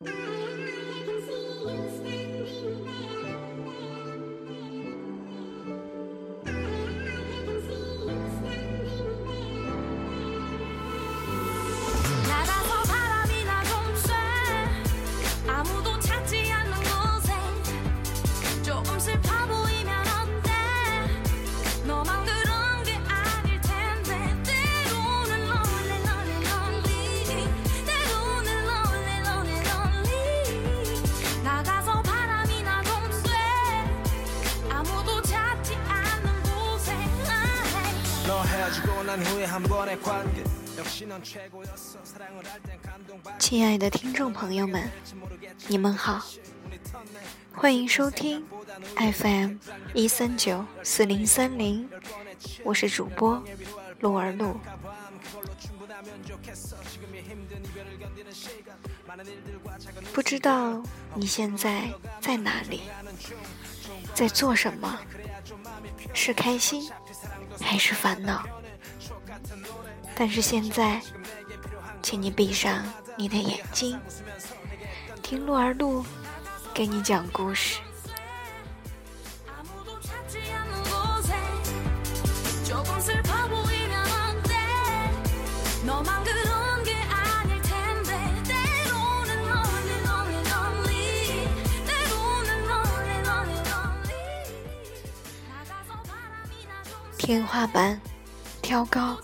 I can see you standing there. 亲爱的听众朋友们，你们好，欢迎收听 FM 一三九四零三零，我是主播鹿儿鹿。不知道你现在在哪里，在做什么？是开心还是烦恼？但是现在，请你闭上你的眼睛，听鹿儿鹿给你讲故事。天花板挑高。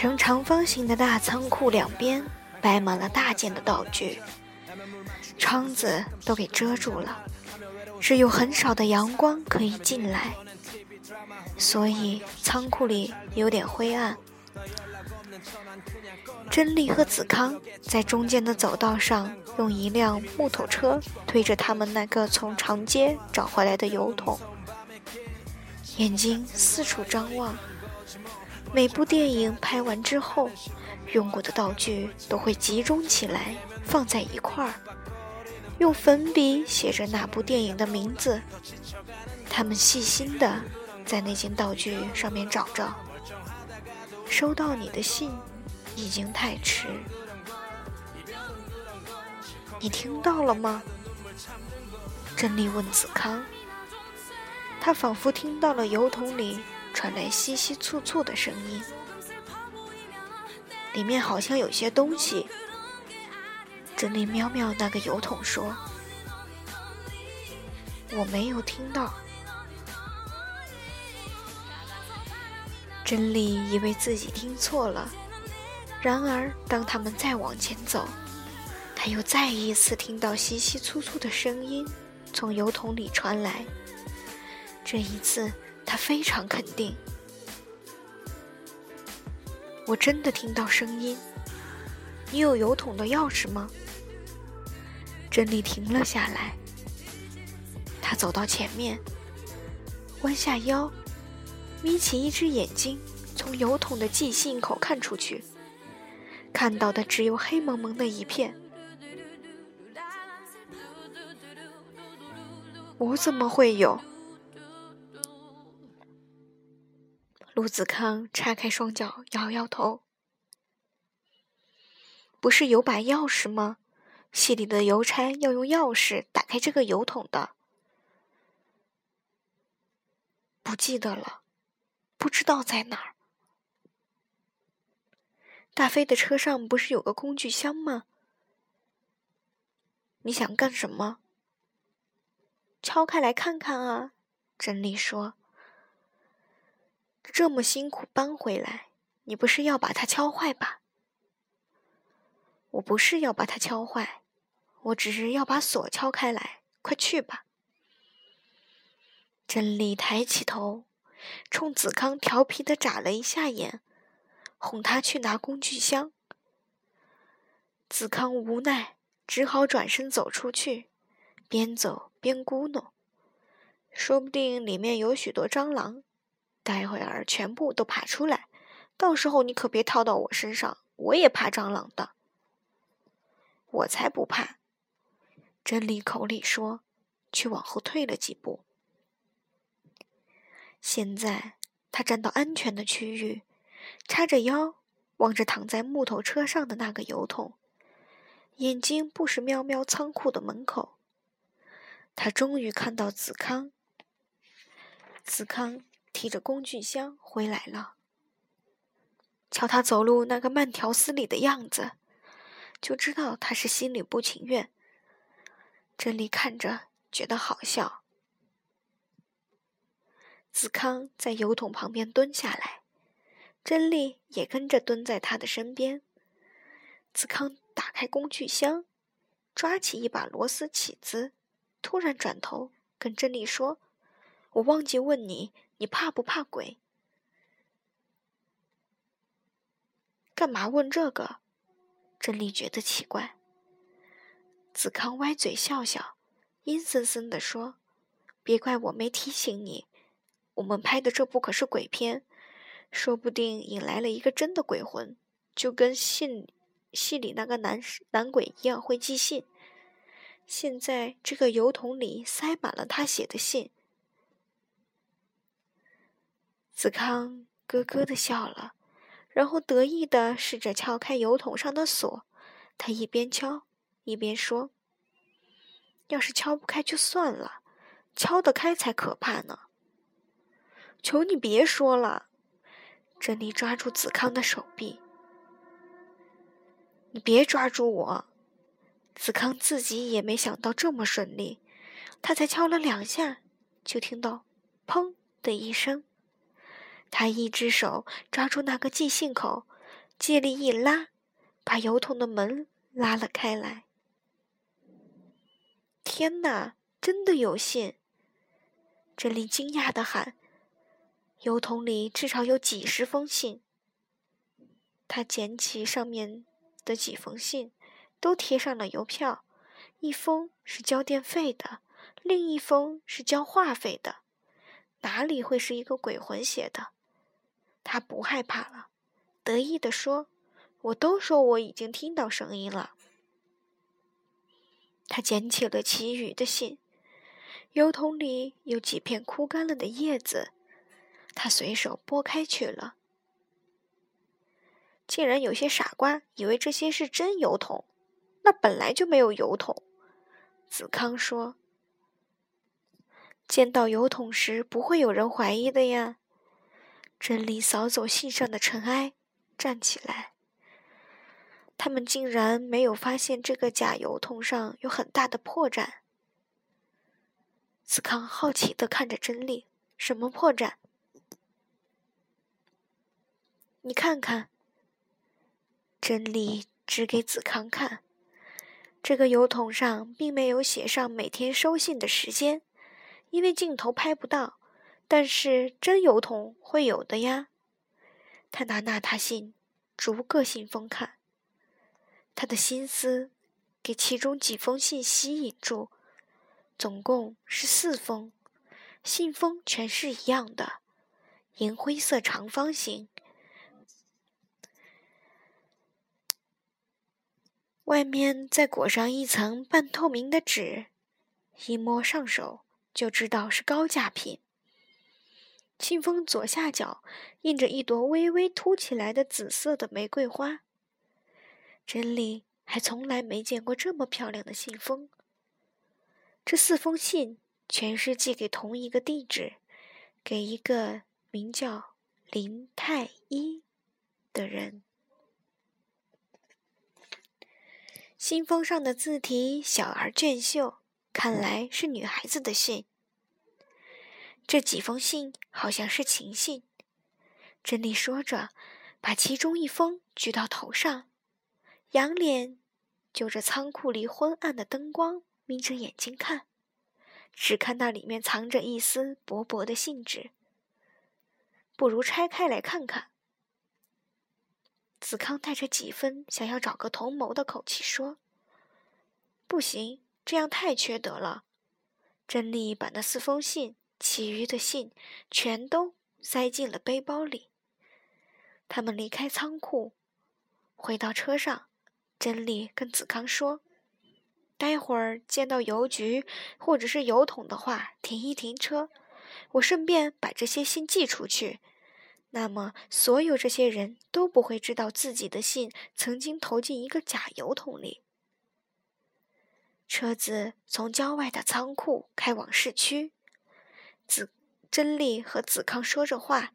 呈长方形的大仓库两边摆满了大件的道具，窗子都给遮住了，只有很少的阳光可以进来，所以仓库里有点灰暗。真丽和子康在中间的走道上，用一辆木头车推着他们那个从长街找回来的油桶，眼睛四处张望。每部电影拍完之后，用过的道具都会集中起来放在一块儿，用粉笔写着哪部电影的名字。他们细心的在那件道具上面找着。收到你的信，已经太迟。你听到了吗？真理问子康。他仿佛听到了油桶里。传来稀稀簇簇的声音，里面好像有些东西。真理喵喵那个油桶说：“我没有听到。”真理以为自己听错了。然而，当他们再往前走，他又再一次听到稀稀簇簇的声音从油桶里传来。这一次。他非常肯定，我真的听到声音。你有油桶的钥匙吗？珍妮停了下来，他走到前面，弯下腰，眯起一只眼睛，从油桶的寄信口看出去，看到的只有黑蒙蒙的一片。我怎么会有？陆子康叉开双脚，摇摇头。不是有把钥匙吗？系里的邮差要用钥匙打开这个油桶的。不记得了，不知道在哪儿。大飞的车上不是有个工具箱吗？你想干什么？敲开来看看啊！珍妮说。这么辛苦搬回来，你不是要把它敲坏吧？我不是要把它敲坏，我只是要把锁敲开来。快去吧！真理抬起头，冲子康调皮的眨了一下眼，哄他去拿工具箱。子康无奈，只好转身走出去，边走边咕哝：“说不定里面有许多蟑螂。”待会儿全部都爬出来，到时候你可别套到我身上，我也怕蟑螂的。我才不怕！真理口里说，却往后退了几步。现在他站到安全的区域，叉着腰望着躺在木头车上的那个油桶，眼睛不时瞄瞄仓库的门口。他终于看到子康。子康提着工具箱回来了。瞧他走路那个慢条斯理的样子，就知道他是心里不情愿。珍妮看着觉得好笑。子康在油桶旁边蹲下来，珍妮也跟着蹲在他的身边。子康打开工具箱，抓起一把螺丝起子，突然转头跟珍妮说：“我忘记问你，你怕不怕鬼？”干嘛问这个？珍妮觉得奇怪。子康歪嘴笑笑，阴森森地说：“别怪我没提醒你，我们拍的这部可是鬼片，说不定引来了一个真的鬼魂，就跟信戏里那个男男鬼一样会寄信。现在这个油桶里塞满了他写的信。”子康咯咯的笑了。然后得意地试着撬开油桶上的锁，他一边敲一边说：“要是敲不开就算了，敲得开才可怕呢。”求你别说了，珍妮抓住子康的手臂。“你别抓住我！”子康自己也没想到这么顺利，他才敲了两下，就听到“砰”的一声。他一只手抓住那个寄信口，借力一拉，把油桶的门拉了开来。天哪，真的有信！珍妮惊讶的喊：“油桶里至少有几十封信。”他捡起上面的几封信，都贴上了邮票，一封是交电费的，另一封是交话费的。哪里会是一个鬼魂写的？他不害怕了，得意地说：“我都说我已经听到声音了。”他捡起了其余的信，邮筒里有几片枯干了的叶子，他随手拨开去了。竟然有些傻瓜以为这些是真邮筒，那本来就没有邮筒。子康说：“见到邮筒时，不会有人怀疑的呀。”真理扫走信上的尘埃，站起来。他们竟然没有发现这个假邮筒上有很大的破绽。子康好奇的看着真理：“什么破绽？”你看看。真理指给子康看，这个邮筒上并没有写上每天收信的时间，因为镜头拍不到。但是真邮筒会有的呀。他拿那沓信逐个信封看，他的心思给其中几封信吸引住，总共是四封，信封全是一样的，银灰色长方形，外面再裹上一层半透明的纸，一摸上手就知道是高价品。信封左下角印着一朵微微凸起来的紫色的玫瑰花。珍妮还从来没见过这么漂亮的信封。这四封信全是寄给同一个地址，给一个名叫林太医的人。信封上的字体小而娟秀，看来是女孩子的信。这几封信好像是情信，珍妮说着，把其中一封举到头上，仰脸就着仓库里昏暗的灯光，眯着眼睛看，只看那里面藏着一丝薄薄的信纸。不如拆开来看看。子康带着几分想要找个同谋的口气说：“不行，这样太缺德了。”珍妮把那四封信。其余的信全都塞进了背包里。他们离开仓库，回到车上，珍妮跟子康说：“待会儿见到邮局或者是邮筒的话，停一停车，我顺便把这些信寄出去。那么，所有这些人都不会知道自己的信曾经投进一个假邮筒里。”车子从郊外的仓库开往市区。子真丽和子康说着话，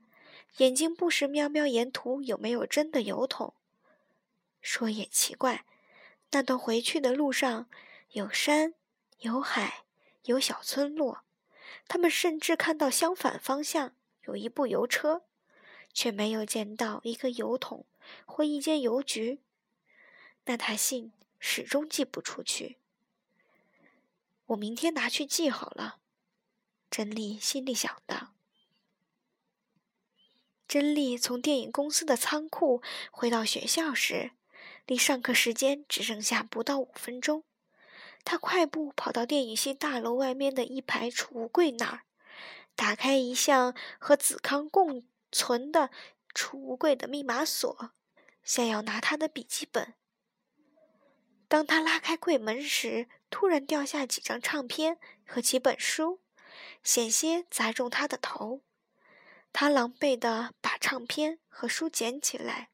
眼睛不时瞄瞄沿途有没有真的油桶。说也奇怪，那段回去的路上有山，有海，有小村落。他们甚至看到相反方向有一部油车，却没有见到一个油桶或一间邮局。那台信始终寄不出去。我明天拿去寄好了。珍丽心里想的。珍丽从电影公司的仓库回到学校时，离上课时间只剩下不到五分钟。她快步跑到电影系大楼外面的一排储物柜那儿，打开一项和子康共存的储物柜的密码锁，想要拿他的笔记本。当他拉开柜门时，突然掉下几张唱片和几本书，险些砸中他的头。他狼狈地把唱片和书捡起来，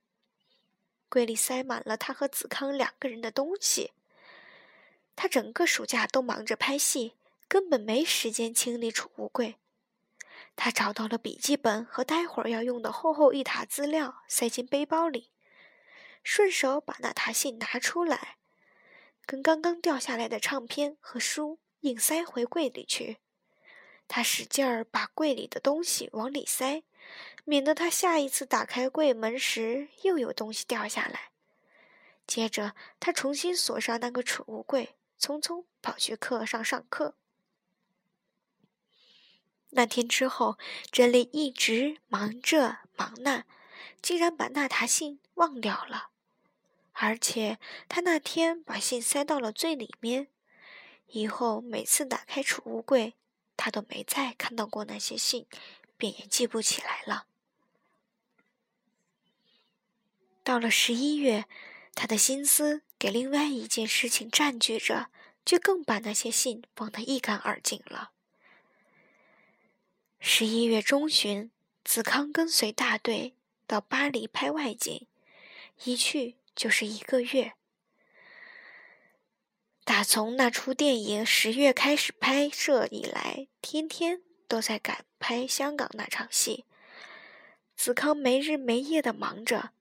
柜里塞满了他和子康两个人的东西。他整个暑假都忙着拍戏，根本没时间清理储物柜。他找到了笔记本和待会儿要用的厚厚一沓资料，塞进背包里，顺手把那沓信拿出来，跟刚刚掉下来的唱片和书硬塞回柜里去。他使劲儿把柜里的东西往里塞，免得他下一次打开柜门时又有东西掉下来。接着，他重新锁上那个储物柜。匆匆跑去课上上课。那天之后，珍妮一直忙这忙那，竟然把那沓信忘掉了。而且，他那天把信塞到了最里面，以后每次打开储物柜，他都没再看到过那些信，便也记不起来了。到了十一月。他的心思给另外一件事情占据着，就更把那些信忘得一干二净了。十一月中旬，子康跟随大队到巴黎拍外景，一去就是一个月。打从那出电影十月开始拍摄以来，天天都在赶拍香港那场戏。子康没日没夜的忙着。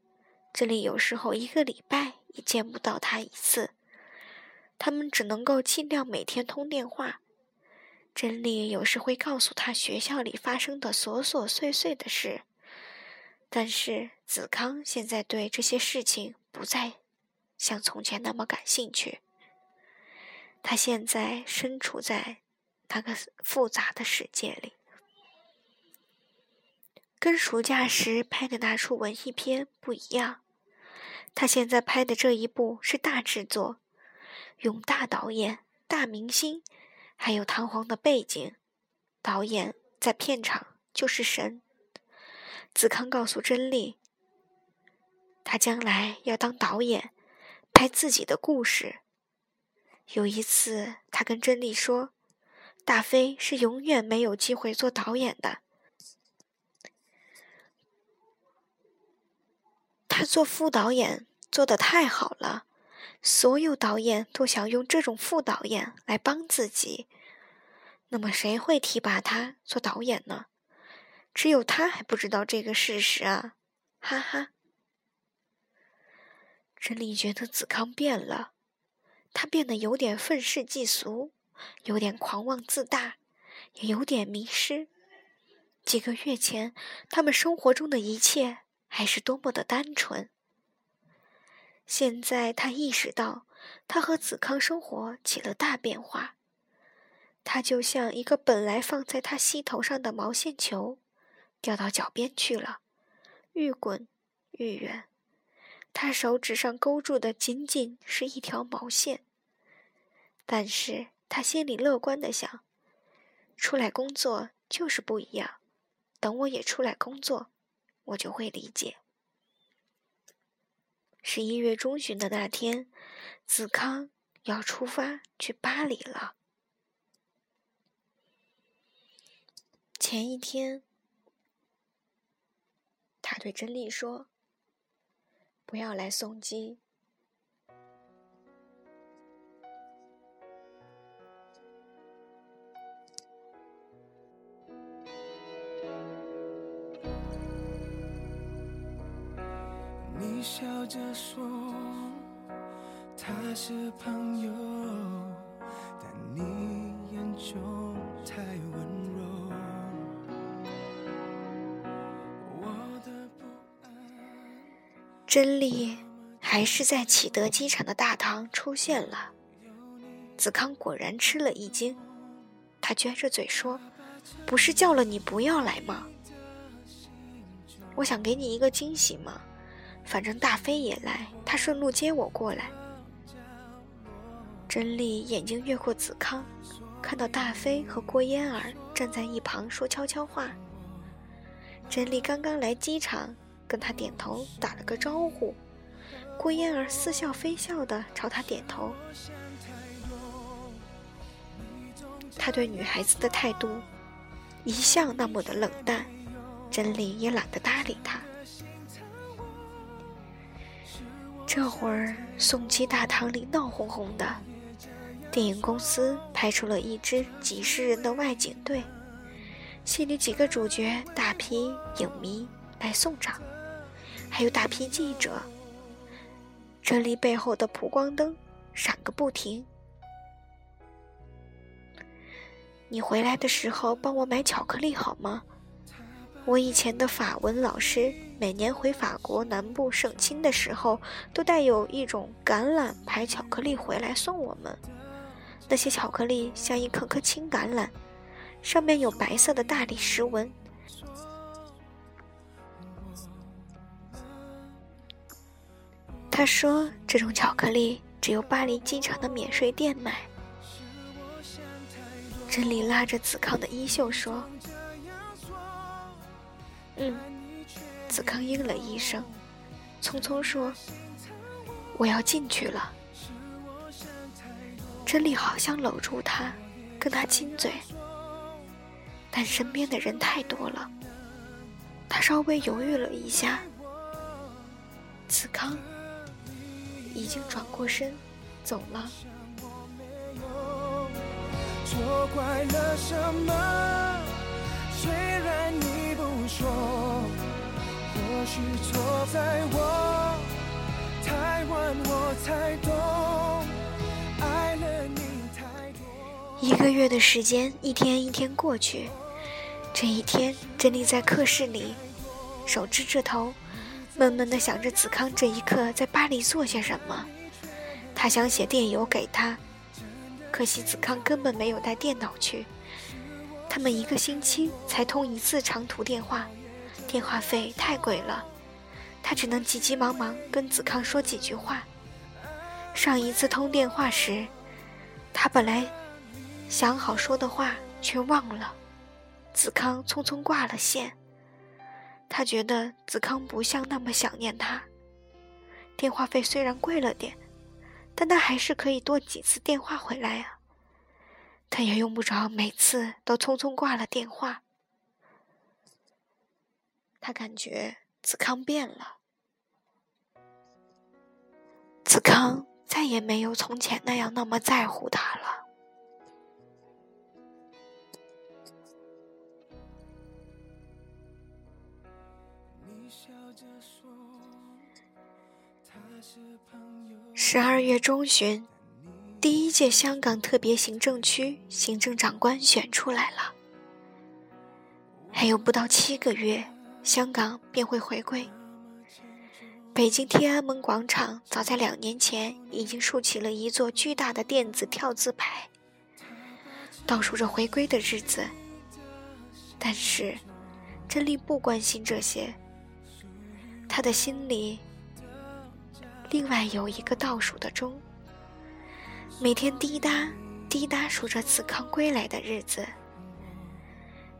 这里有时候一个礼拜也见不到他一次，他们只能够尽量每天通电话。珍丽有时会告诉他学校里发生的琐琐碎碎的事，但是子康现在对这些事情不再像从前那么感兴趣。他现在身处在那个复杂的世界里。跟暑假时拍的那出文艺片不一样，他现在拍的这一部是大制作，用大导演、大明星，还有堂皇的背景。导演在片场就是神。子康告诉珍丽，他将来要当导演，拍自己的故事。有一次，他跟珍丽说：“大飞是永远没有机会做导演的。”他做副导演做的太好了，所有导演都想用这种副导演来帮自己。那么谁会提拔他做导演呢？只有他还不知道这个事实啊！哈哈。珍妮觉得子康变了，他变得有点愤世嫉俗，有点狂妄自大，也有点迷失。几个月前，他们生活中的一切。还是多么的单纯。现在他意识到，他和子康生活起了大变化。他就像一个本来放在他膝头上的毛线球，掉到脚边去了，愈滚愈远。他手指上勾住的仅仅是一条毛线。但是他心里乐观的想：出来工作就是不一样。等我也出来工作。我就会理解。十一月中旬的那天，子康要出发去巴黎了。前一天，他对珍丽说：“不要来送机。你笑着说他是朋友，但你眼中太有。真丽还是在启德机场的大堂出现了。子康果然吃了一惊，他撅着嘴说：“不是叫了你不要来吗？我想给你一个惊喜嘛，反正大飞也来，他顺路接我过来。”真丽眼睛越过子康，看到大飞和郭嫣儿站在一旁说悄悄话。真丽刚刚来机场，跟他点头打了个招呼。郭嫣儿似笑非笑的朝他点头。他对女孩子的态度一向那么的冷淡，真理也懒得搭理他。这会儿，宋七大堂里闹哄哄的，电影公司派出了一支几十人的外景队，戏里几个主角大批影迷来送场，还有大批记者。这里背后的蒲光灯闪个不停。你回来的时候帮我买巧克力好吗？我以前的法文老师每年回法国南部省亲的时候，都带有一种橄榄牌巧克力回来送我们。那些巧克力像一颗颗青橄榄，上面有白色的大理石纹。他说：“这种巧克力只有巴黎机场的免税店买。”真理拉着子康的衣袖说：“嗯。”子康应了一声，匆匆说：“我要进去了。”真理好像搂住他，跟他亲嘴，但身边的人太多了，他稍微犹豫了一下。子康已经转过身走了。错怪了什么？虽然你不说，或许错在我太晚，我才懂，爱了你太多。一个月的时间，一天一天过去。这一天，珍妮在课室里，手支着头，闷闷地想着子康这一刻在巴黎做些什么。他想写电邮给他。可惜子康根本没有带电脑去，他们一个星期才通一次长途电话，电话费太贵了，他只能急急忙忙跟子康说几句话。上一次通电话时，他本来想好说的话却忘了，子康匆匆挂了线。他觉得子康不像那么想念他，电话费虽然贵了点。但他还是可以多几次电话回来啊，他也用不着每次都匆匆挂了电话。他感觉子康变了，子康再也没有从前那样那么在乎他了。十二月中旬，第一届香港特别行政区行政长官选出来了。还有不到七个月，香港便会回归。北京天安门广场早在两年前已经竖起了一座巨大的电子跳字牌，倒数着回归的日子。但是，真理不关心这些，他的心里。另外有一个倒数的钟，每天滴答滴答数着子康归来的日子。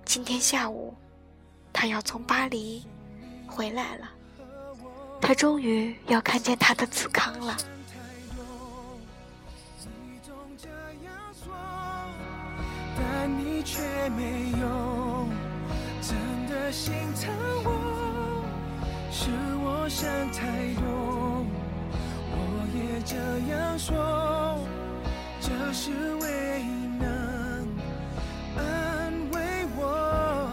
今天下午，他要从巴黎回来了，他终于要看见他的子康了。但你却没有真的心疼我，是我想太多。别这样说这是唯一能安慰我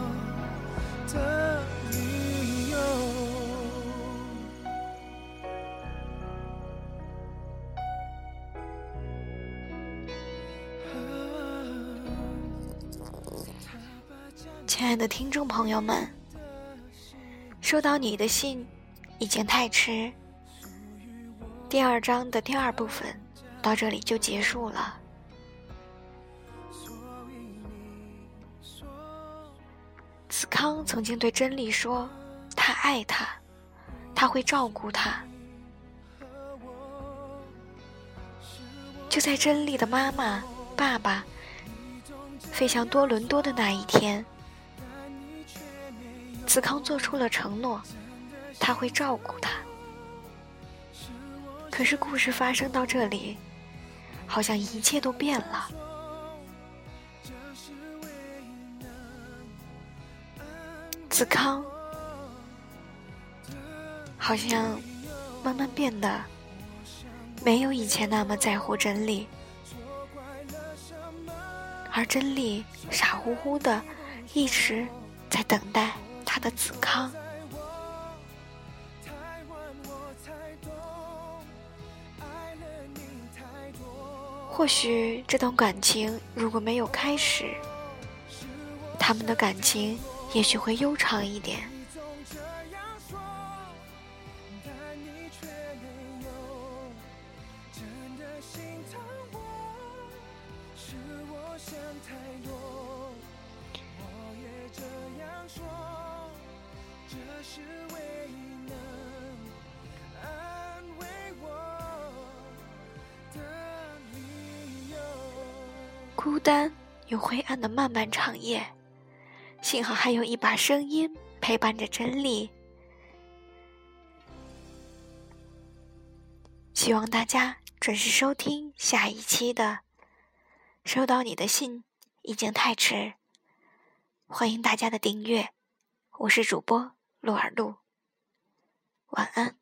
的理由。亲爱的听众朋友们收到你的信已经太迟第二章的第二部分到这里就结束了。子康曾经对真理说：“他爱他，他会照顾他。”就在真理的妈妈、爸爸飞向多伦多的那一天，子康做出了承诺，他会照顾他。可是故事发生到这里，好像一切都变了。子康好像慢慢变得没有以前那么在乎真理，而真理傻乎乎的一直在等待他的子康。或许这段感情如果没有开始，他们的感情也许会悠长一点。孤单又灰暗的漫漫长夜，幸好还有一把声音陪伴着真理。希望大家准时收听下一期的。收到你的信已经太迟，欢迎大家的订阅。我是主播鹿儿鹿，晚安。